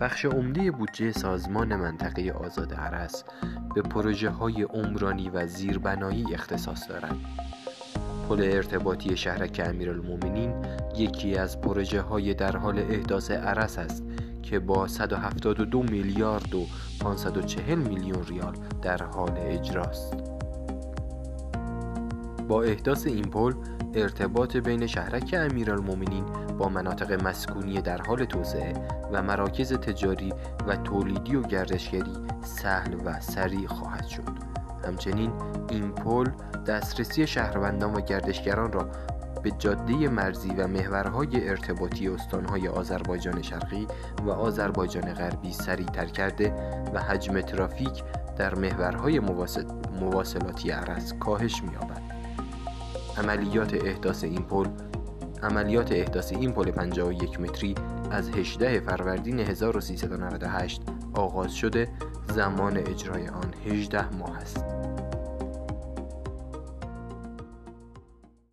بخش عمده بودجه سازمان منطقه آزاد عرس به پروژه های عمرانی و زیربنایی اختصاص دارد. پل ارتباطی شهرک امیرالمومنین یکی از پروژه های در حال احداث عرس است که با 172 میلیارد و 540 میلیون ریال در حال اجراست. با احداث این پل ارتباط بین شهرک امیرالمومنین با مناطق مسکونی در حال توسعه و مراکز تجاری و تولیدی و گردشگری سهل و سریع خواهد شد همچنین این پل دسترسی شهروندان و گردشگران را به جاده مرزی و محورهای ارتباطی استانهای آذربایجان شرقی و آذربایجان غربی سریعتر کرده و حجم ترافیک در محورهای مواصلاتی عرس کاهش می‌یابد. عملیات احداث این پل عملیات احداث این پل 51 متری از 18 فروردین 1398 آغاز شده زمان اجرای آن 18 ماه است.